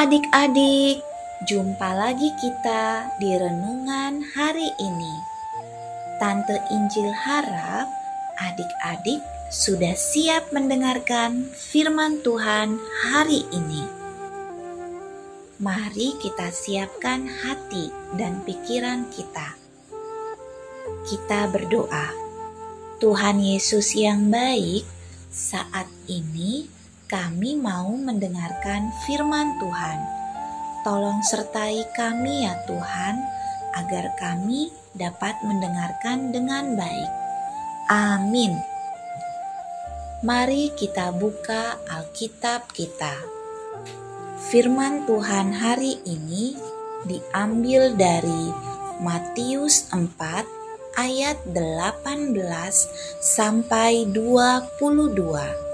Adik-adik, jumpa lagi kita di renungan hari ini. Tante Injil harap adik-adik sudah siap mendengarkan firman Tuhan hari ini. Mari kita siapkan hati dan pikiran kita. Kita berdoa, Tuhan Yesus yang baik, saat ini kami mau mendengarkan firman Tuhan. Tolong sertai kami ya Tuhan, agar kami dapat mendengarkan dengan baik. Amin. Mari kita buka Alkitab kita. Firman Tuhan hari ini diambil dari Matius 4 ayat 18 sampai 22.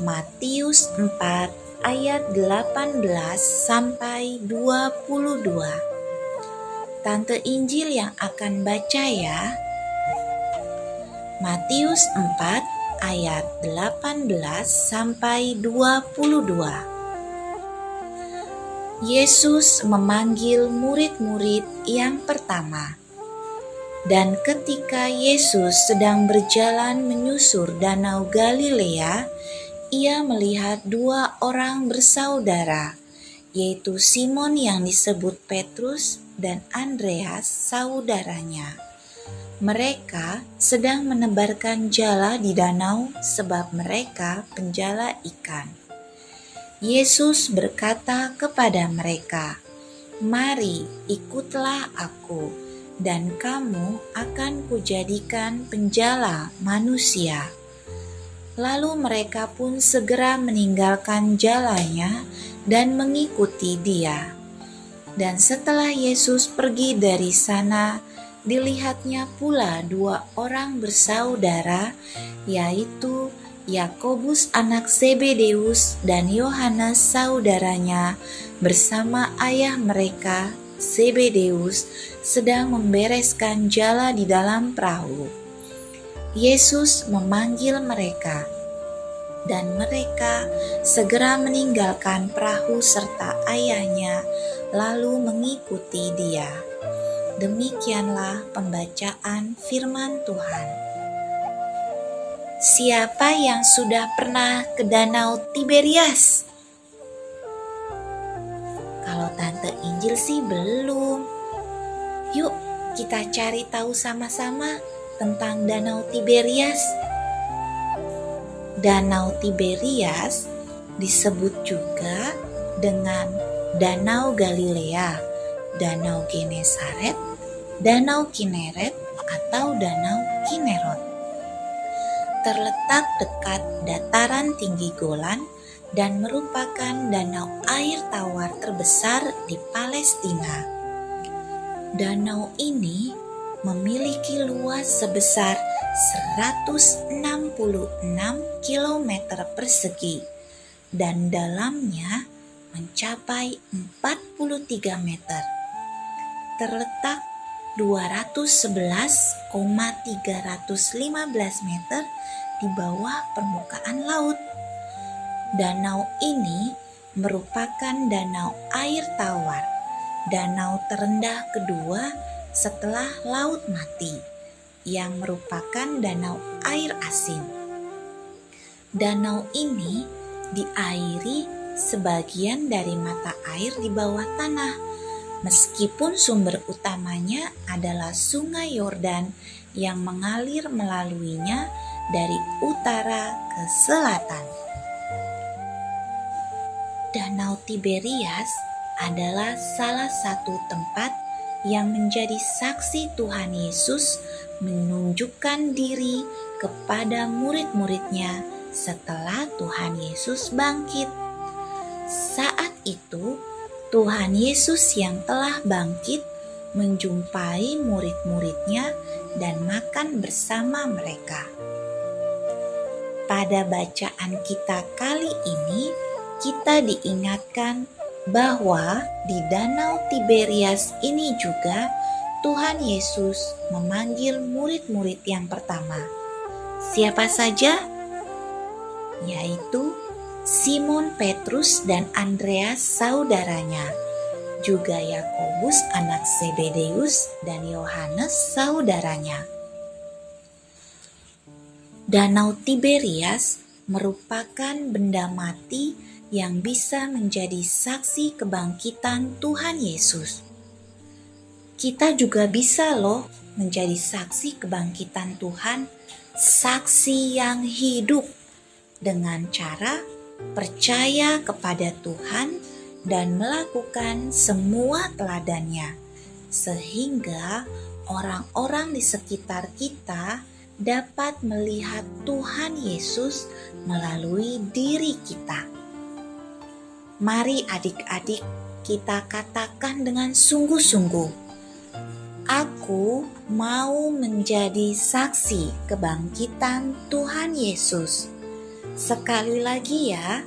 Matius 4 ayat 18 sampai 22. Tante Injil yang akan baca ya. Matius 4 ayat 18 sampai 22. Yesus memanggil murid-murid yang pertama. Dan ketika Yesus sedang berjalan menyusur Danau Galilea, ia melihat dua orang bersaudara, yaitu Simon yang disebut Petrus dan Andreas, saudaranya. Mereka sedang menebarkan jala di danau, sebab mereka penjala ikan. Yesus berkata kepada mereka, "Mari, ikutlah Aku, dan kamu akan kujadikan penjala manusia." Lalu mereka pun segera meninggalkan jalannya dan mengikuti Dia. Dan setelah Yesus pergi dari sana, dilihatnya pula dua orang bersaudara, yaitu Yakobus anak Zebedeus dan Yohanes saudaranya bersama ayah mereka Zebedeus sedang membereskan jala di dalam perahu. Yesus memanggil mereka, dan mereka segera meninggalkan perahu serta ayahnya, lalu mengikuti Dia. Demikianlah pembacaan Firman Tuhan. Siapa yang sudah pernah ke Danau Tiberias? Kalau Tante Injil sih belum. Yuk, kita cari tahu sama-sama tentang Danau Tiberias. Danau Tiberias disebut juga dengan Danau Galilea, Danau Genesaret, Danau Kineret, atau Danau Kinerot. Terletak dekat dataran tinggi Golan dan merupakan danau air tawar terbesar di Palestina. Danau ini memiliki luas sebesar 166 km persegi dan dalamnya mencapai 43 meter. Terletak 211,315 meter di bawah permukaan laut. Danau ini merupakan danau air tawar, danau terendah kedua setelah Laut Mati, yang merupakan danau air asin. Danau ini diairi sebagian dari mata air di bawah tanah, meskipun sumber utamanya adalah Sungai Yordan yang mengalir melaluinya dari utara ke selatan. Danau Tiberias adalah salah satu tempat yang menjadi saksi Tuhan Yesus menunjukkan diri kepada murid-muridnya setelah Tuhan Yesus bangkit. Saat itu, Tuhan Yesus yang telah bangkit menjumpai murid-muridnya dan makan bersama mereka. Pada bacaan kita kali ini, kita diingatkan bahwa di Danau Tiberias ini juga Tuhan Yesus memanggil murid-murid yang pertama. Siapa saja? Yaitu Simon Petrus dan Andreas saudaranya, juga Yakobus anak Zebedeus dan Yohanes saudaranya. Danau Tiberias merupakan benda mati yang bisa menjadi saksi kebangkitan Tuhan Yesus. Kita juga bisa loh menjadi saksi kebangkitan Tuhan, saksi yang hidup dengan cara percaya kepada Tuhan dan melakukan semua teladannya, sehingga orang-orang di sekitar kita dapat melihat Tuhan Yesus melalui diri kita. Mari, adik-adik, kita katakan dengan sungguh-sungguh: "Aku mau menjadi saksi kebangkitan Tuhan Yesus." Sekali lagi, ya,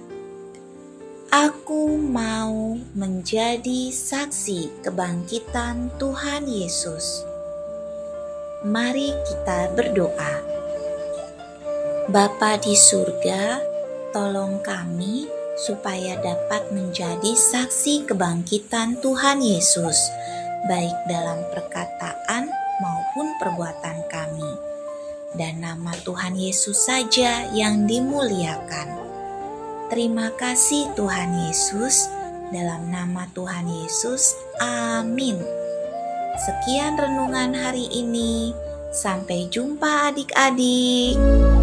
aku mau menjadi saksi kebangkitan Tuhan Yesus. Mari kita berdoa. Bapa di surga, tolong kami supaya dapat menjadi saksi kebangkitan Tuhan Yesus, baik dalam perkataan maupun perbuatan kami. Dan nama Tuhan Yesus saja yang dimuliakan. Terima kasih Tuhan Yesus, dalam nama Tuhan Yesus, amin. Sekian renungan hari ini. Sampai jumpa adik-adik.